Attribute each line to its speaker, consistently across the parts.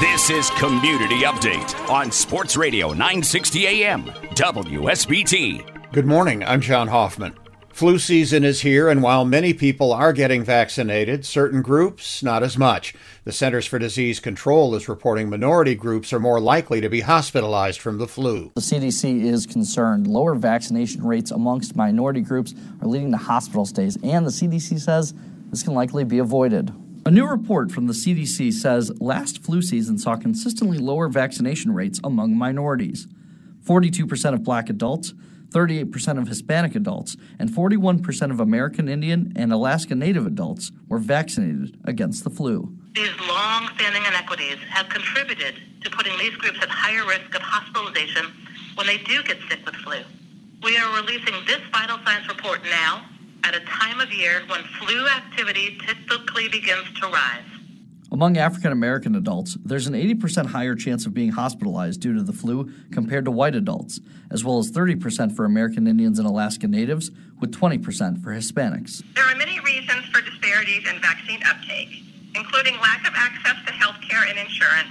Speaker 1: This is Community Update on Sports Radio 960 AM, WSBT.
Speaker 2: Good morning. I'm John Hoffman. Flu season is here, and while many people are getting vaccinated, certain groups not as much. The Centers for Disease Control is reporting minority groups are more likely to be hospitalized from the flu.
Speaker 3: The CDC is concerned lower vaccination rates amongst minority groups are leading to hospital stays, and the CDC says this can likely be avoided. A new report from the CDC says last flu season saw consistently lower vaccination rates among minorities. 42% of black adults, 38% of Hispanic adults, and 41% of American Indian and Alaska Native adults were vaccinated against the flu.
Speaker 4: These long standing inequities have contributed to putting these groups at higher risk of hospitalization when they do get sick with flu. We are releasing this vital science report now at a time of year when flu activity typically begins to rise.
Speaker 3: Among African American adults, there's an 80% higher chance of being hospitalized due to the flu compared to white adults, as well as 30% for American Indians and Alaska Natives, with 20% for Hispanics.
Speaker 5: There are many reasons for disparities in vaccine uptake, including lack of access to health care and insurance,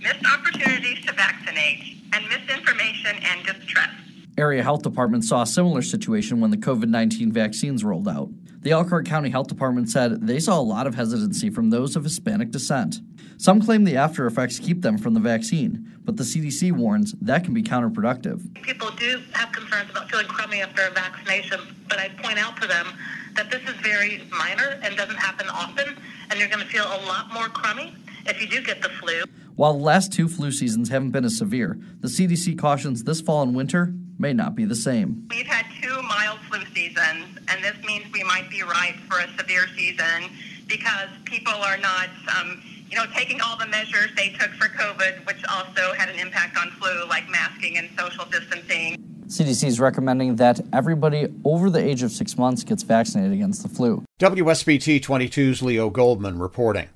Speaker 5: missed opportunities to vaccinate, and misinformation and distrust.
Speaker 3: Area health departments saw a similar situation when the COVID 19 vaccines rolled out. The Elkhart County Health Department said they saw a lot of hesitancy from those of Hispanic descent. Some claim the after effects keep them from the vaccine, but the CDC warns that can be counterproductive.
Speaker 4: People do have concerns about feeling crummy after a vaccination, but I point out to them that this is very minor and doesn't happen often, and you're going to feel a lot more crummy if you do get the flu.
Speaker 3: While the last two flu seasons haven't been as severe, the CDC cautions this fall and winter may not be the same.
Speaker 5: We've had two mild flu seasons, and this means we might be ripe for a severe season because people are not, um, you know, taking all the measures they took for COVID, which also had an impact on flu, like masking and social distancing.
Speaker 3: CDC is recommending that everybody over the age of six months gets vaccinated against the flu.
Speaker 2: WSBT 22's Leo Goldman reporting.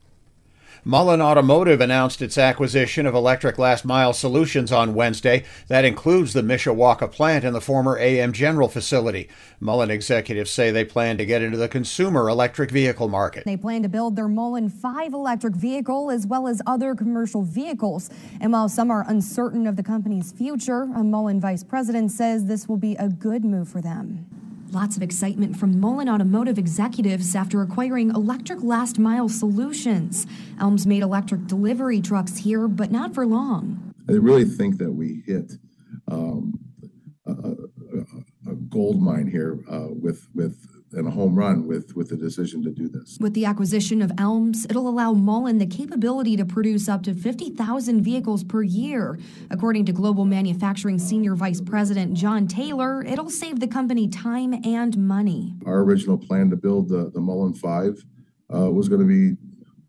Speaker 2: Mullen Automotive announced its acquisition of Electric Last Mile Solutions on Wednesday. That includes the Mishawaka plant and the former AM General facility. Mullen executives say they plan to get into the consumer electric vehicle market.
Speaker 6: They plan to build their Mullen 5 electric vehicle as well as other commercial vehicles. And while some are uncertain of the company's future, a Mullen vice president says this will be a good move for them. Lots of excitement from Mullen Automotive executives after acquiring Electric Last Mile Solutions. ELMS made electric delivery trucks here, but not for long.
Speaker 7: I really think that we hit um, a, a, a, gold mine here uh, with with and a home run with with the decision to do this.
Speaker 6: With the acquisition of ELMS, it'll allow Mullen the capability to produce up to 50,000 vehicles per year. According to Global Manufacturing Senior Vice President John Taylor, it'll save the company time and money.
Speaker 7: Our original plan to build the, the Mullen 5 uh, was going to be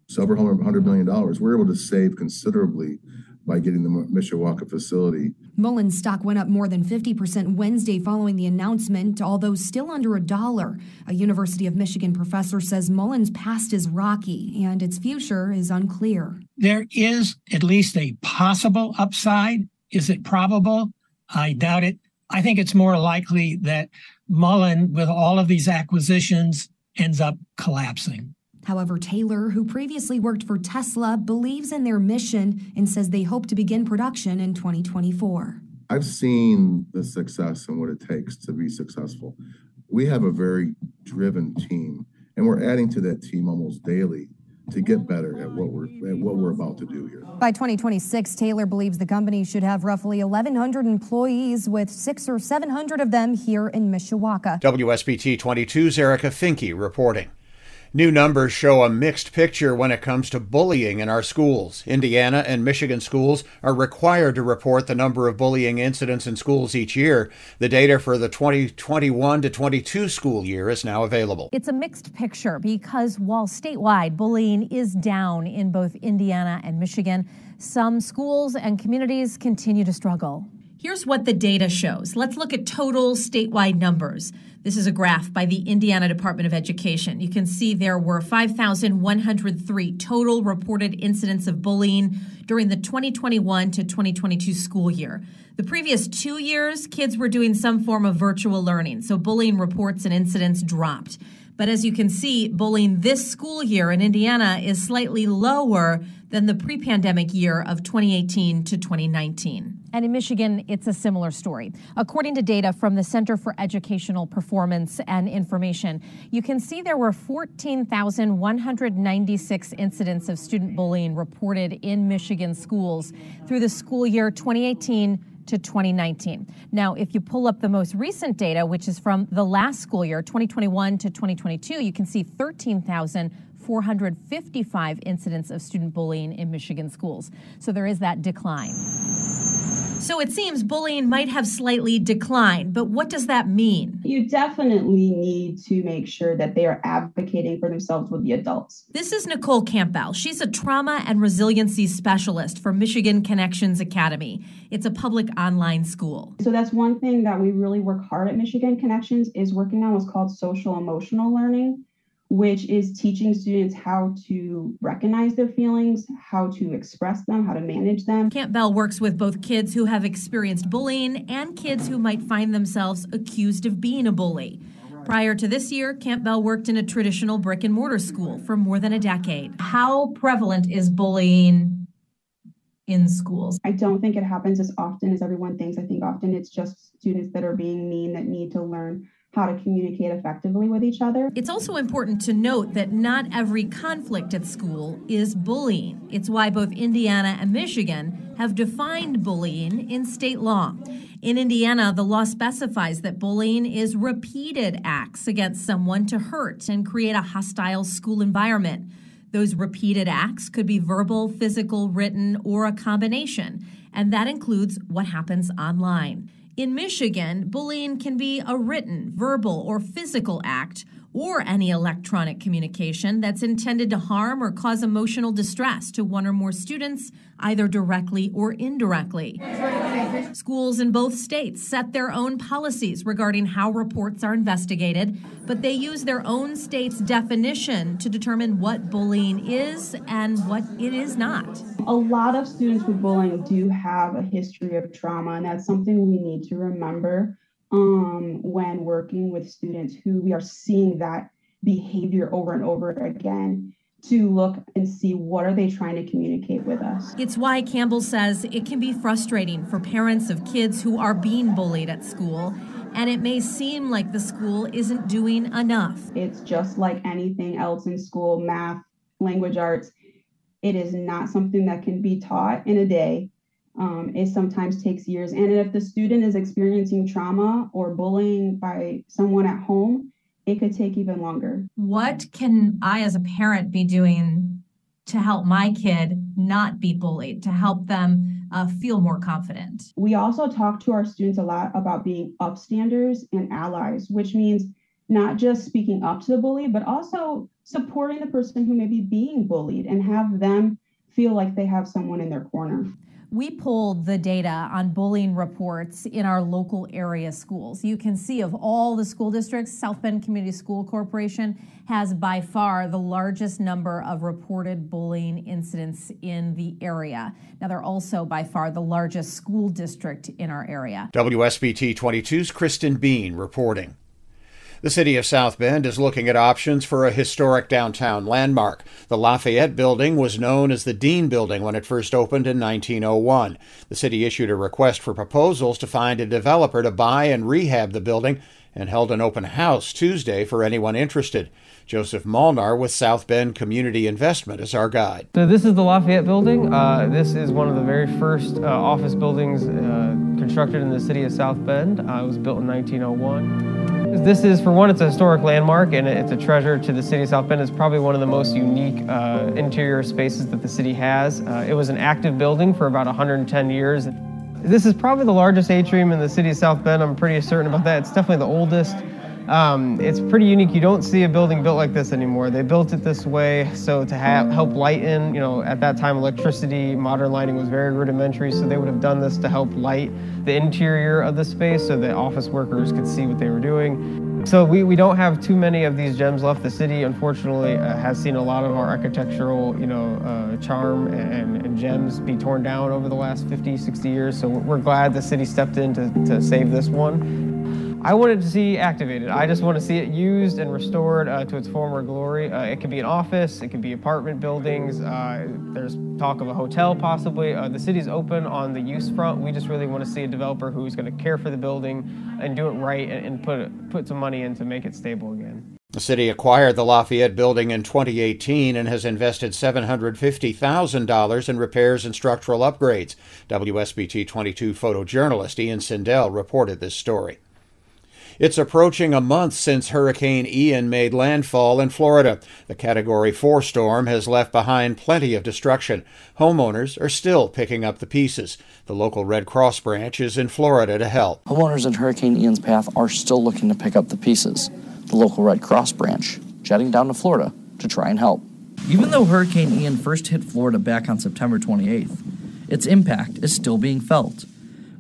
Speaker 7: several hundred million dollars. We're able to save considerably by getting the Mishawaka facility.
Speaker 6: Mullen stock went up more than 50% Wednesday following the announcement, although still under a dollar. A University of Michigan professor says Mullen's past is rocky and its future is unclear.
Speaker 8: There is at least a possible upside. Is it probable? I doubt it. I think it's more likely that Mullen, with all of these acquisitions, ends up collapsing.
Speaker 6: However, Taylor, who previously worked for Tesla, believes in their mission and says they hope to begin production in 2024.
Speaker 7: I've seen the success and what it takes to be successful. We have a very driven team, and we're adding to that team almost daily to get better at what we're at what we're about to do here.
Speaker 6: By 2026, Taylor believes the company should have roughly 1,100 employees, with six or 700 of them here in Mishawaka.
Speaker 2: WSBT 22's Erica Finke reporting. New numbers show a mixed picture when it comes to bullying in our schools. Indiana and Michigan schools are required to report the number of bullying incidents in schools each year. The data for the 2021 to 22 school year is now available.
Speaker 9: It's a mixed picture because while statewide bullying is down in both Indiana and Michigan, some schools and communities continue to struggle. Here's what the data shows. Let's look at total statewide numbers. This is a graph by the Indiana Department of Education. You can see there were 5,103 total reported incidents of bullying during the 2021 to 2022 school year. The previous two years, kids were doing some form of virtual learning, so bullying reports and incidents dropped. But as you can see, bullying this school year in Indiana is slightly lower than the pre pandemic year of 2018 to 2019. And in Michigan, it's a similar story. According to data from the Center for Educational Performance and Information, you can see there were 14,196 incidents of student bullying reported in Michigan schools through the school year 2018 to 2019. Now, if you pull up the most recent data, which is from the last school year, 2021 to 2022, you can see 13,455 incidents of student bullying in Michigan schools. So there is that decline. So it seems bullying might have slightly declined, but what does that mean?
Speaker 10: You definitely need to make sure that they are advocating for themselves with the adults.
Speaker 9: This is Nicole Campbell. She's a trauma and resiliency specialist for Michigan Connections Academy. It's a public online school.
Speaker 10: So that's one thing that we really work hard at Michigan Connections is working on what's called social emotional learning which is teaching students how to recognize their feelings, how to express them, how to manage them.
Speaker 9: Campbell works with both kids who have experienced bullying and kids who might find themselves accused of being a bully. Prior to this year, Campbell worked in a traditional brick and mortar school for more than a decade. How prevalent is bullying in schools?
Speaker 10: I don't think it happens as often as everyone thinks. I think often it's just students that are being mean that need to learn how to communicate effectively with each other.
Speaker 9: It's also important to note that not every conflict at school is bullying. It's why both Indiana and Michigan have defined bullying in state law. In Indiana, the law specifies that bullying is repeated acts against someone to hurt and create a hostile school environment. Those repeated acts could be verbal, physical, written, or a combination, and that includes what happens online. In Michigan, bullying can be a written, verbal, or physical act, or any electronic communication that's intended to harm or cause emotional distress to one or more students, either directly or indirectly. Schools in both states set their own policies regarding how reports are investigated, but they use their own state's definition to determine what bullying is and what it is not.
Speaker 10: A lot of students with bullying do have a history of trauma, and that's something we need to remember um, when working with students who we are seeing that behavior over and over again to look and see what are they trying to communicate with us.
Speaker 9: It's why Campbell says it can be frustrating for parents of kids who are being bullied at school and it may seem like the school isn't doing enough.
Speaker 10: It's just like anything else in school, math, language arts. It is not something that can be taught in a day. Um, it sometimes takes years. And if the student is experiencing trauma or bullying by someone at home, it could take even longer.
Speaker 9: What can I, as a parent, be doing to help my kid not be bullied, to help them uh, feel more confident?
Speaker 10: We also talk to our students a lot about being upstanders and allies, which means not just speaking up to the bully, but also supporting the person who may be being bullied and have them feel like they have someone in their corner.
Speaker 9: We pulled the data on bullying reports in our local area schools. You can see of all the school districts, South Bend Community School Corporation has by far the largest number of reported bullying incidents in the area. Now, they're also by far the largest school district in our area.
Speaker 2: WSBT 22's Kristen Bean reporting. The city of South Bend is looking at options for a historic downtown landmark. The Lafayette Building was known as the Dean Building when it first opened in 1901. The city issued a request for proposals to find a developer to buy and rehab the building and held an open house Tuesday for anyone interested. Joseph Molnar with South Bend Community Investment is our guide.
Speaker 11: So this is the Lafayette Building. Uh, this is one of the very first uh, office buildings uh, constructed in the city of South Bend. Uh, it was built in 1901. This is, for one, it's a historic landmark and it's a treasure to the city of South Bend. It's probably one of the most unique uh, interior spaces that the city has. Uh, it was an active building for about 110 years. This is probably the largest atrium in the city of South Bend. I'm pretty certain about that. It's definitely the oldest. Um, it's pretty unique. You don't see a building built like this anymore. They built it this way so to help lighten, you know, at that time electricity, modern lighting was very rudimentary, so they would have done this to help light the interior of the space so that office workers could see what they were doing. So we, we don't have too many of these gems left. The city, unfortunately, uh, has seen a lot of our architectural, you know, uh, charm and, and, gems be torn down over the last 50, 60 years. So we're glad the city stepped in to, to save this one. I wanted to see activated. I just want to see it used and restored uh, to its former glory. Uh, it could be an office, it could be apartment buildings. Uh, there's talk of a hotel possibly. Uh, the city's open on the use front. We just really want to see a developer who's going to care for the building and do it right and, and put put some money in to make it stable again.
Speaker 2: The city acquired the Lafayette building in 2018 and has invested $750,000 in repairs and structural upgrades. WSBT 22 photojournalist Ian Sindel reported this story. It's approaching a month since Hurricane Ian made landfall in Florida. The Category 4 storm has left behind plenty of destruction. Homeowners are still picking up the pieces. The local Red Cross branch is in Florida to help.
Speaker 3: Homeowners in Hurricane Ian's path are still looking to pick up the pieces. The local Red Cross branch jetting down to Florida to try and help. Even though Hurricane Ian first hit Florida back on September 28th, its impact is still being felt.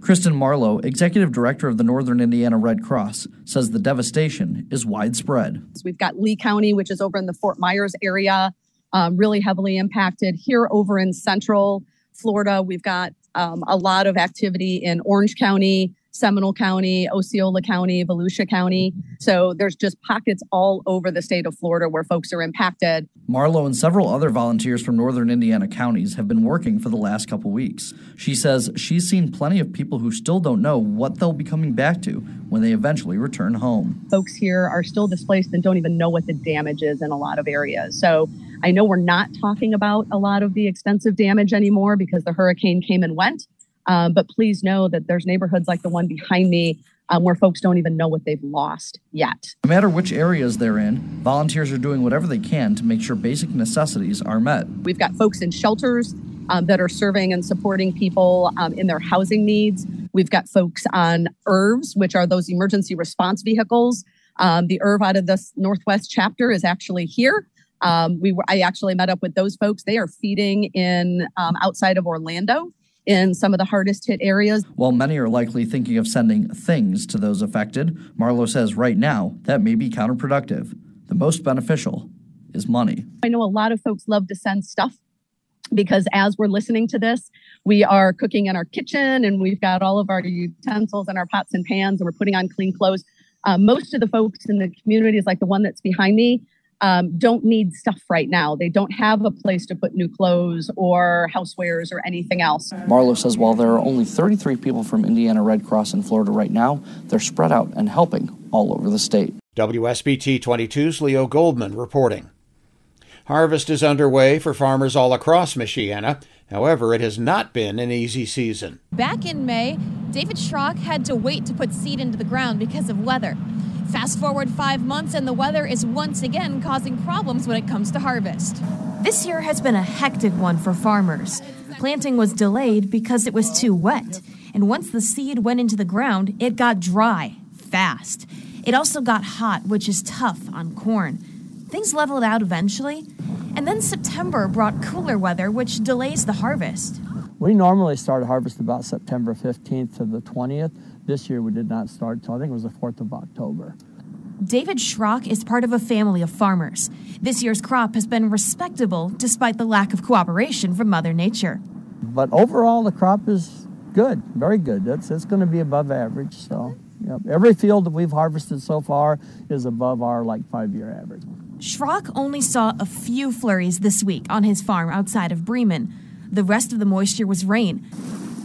Speaker 3: Kristen Marlowe, executive director of the Northern Indiana Red Cross, says the devastation is widespread.
Speaker 12: We've got Lee County, which is over in the Fort Myers area, um, really heavily impacted. Here over in central Florida, we've got um, a lot of activity in Orange County, Seminole County, Osceola County, Volusia County. So there's just pockets all over the state of Florida where folks are impacted.
Speaker 3: Marlowe and several other volunteers from northern Indiana counties have been working for the last couple weeks. She says she's seen plenty of people who still don't know what they'll be coming back to when they eventually return home.
Speaker 12: Folks here are still displaced and don't even know what the damage is in a lot of areas. So I know we're not talking about a lot of the extensive damage anymore because the hurricane came and went. Um, but please know that there's neighborhoods like the one behind me um, where folks don't even know what they've lost yet.
Speaker 3: No matter which areas they're in, volunteers are doing whatever they can to make sure basic necessities are met.
Speaker 12: We've got folks in shelters um, that are serving and supporting people um, in their housing needs. We've got folks on ERVs, which are those emergency response vehicles. Um, the ERV out of the Northwest chapter is actually here. Um, we were, I actually met up with those folks. They are feeding in um, outside of Orlando in some of the hardest hit areas.
Speaker 3: While many are likely thinking of sending things to those affected, Marlowe says right now that may be counterproductive. The most beneficial is money.
Speaker 12: I know a lot of folks love to send stuff because as we're listening to this, we are cooking in our kitchen and we've got all of our utensils and our pots and pans and we're putting on clean clothes. Uh, most of the folks in the communities, like the one that's behind me, um, don't need stuff right now. They don't have a place to put new clothes or housewares or anything else.
Speaker 3: Marlowe says while there are only 33 people from Indiana Red Cross in Florida right now, they're spread out and helping all over the state.
Speaker 2: WSBT 22's Leo Goldman reporting. Harvest is underway for farmers all across Michiana. However, it has not been an easy season.
Speaker 13: Back in May, David Schrock had to wait to put seed into the ground because of weather. Fast forward five months, and the weather is once again causing problems when it comes to harvest. This year has been a hectic one for farmers. Planting was delayed because it was too wet, and once the seed went into the ground, it got dry fast. It also got hot, which is tough on corn. Things leveled out eventually, and then September brought cooler weather, which delays the harvest.
Speaker 14: We normally start harvest about September 15th to the 20th. This year we did not start till I think it was the 4th of October.
Speaker 13: David Schrock is part of a family of farmers. This year's crop has been respectable despite the lack of cooperation from Mother Nature.
Speaker 14: But overall, the crop is good, very good. It's, it's going to be above average. So, yep. every field that we've harvested so far is above our like five year average.
Speaker 13: Schrock only saw a few flurries this week on his farm outside of Bremen. The rest of the moisture was rain.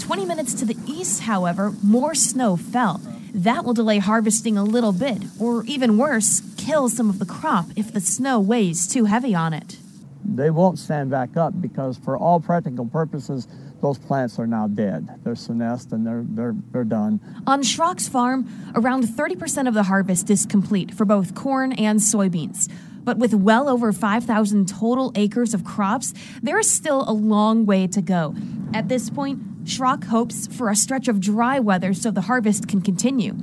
Speaker 13: 20 minutes to the east, however, more snow fell. That will delay harvesting a little bit, or even worse, kill some of the crop if the snow weighs too heavy on it.
Speaker 14: they won't stand back up because, for all practical purposes, those plants are now dead. They're senesced and they're, they're, they're done.
Speaker 13: On Schrock's farm, around 30% of the harvest is complete for both corn and soybeans. But with well over 5,000 total acres of crops, there is still a long way to go. At this point, Schrock hopes for a stretch of dry weather so the harvest can continue.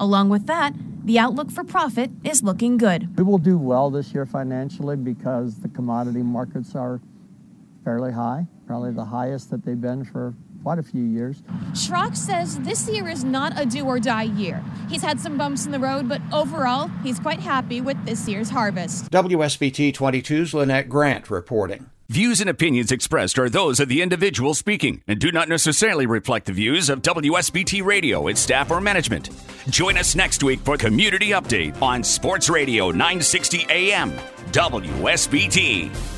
Speaker 13: Along with that, the outlook for profit is looking good.
Speaker 14: We will do well this year financially because the commodity markets are fairly high, probably the highest that they've been for quite a few years.
Speaker 13: Schrock says this year is not a do or die year. He's had some bumps in the road, but overall, he's quite happy with this year's harvest.
Speaker 2: WSBT 22's Lynette Grant reporting.
Speaker 1: Views and opinions expressed are those of the individual speaking and do not necessarily reflect the views of WSBT Radio, its staff, or management. Join us next week for Community Update on Sports Radio 960 AM, WSBT.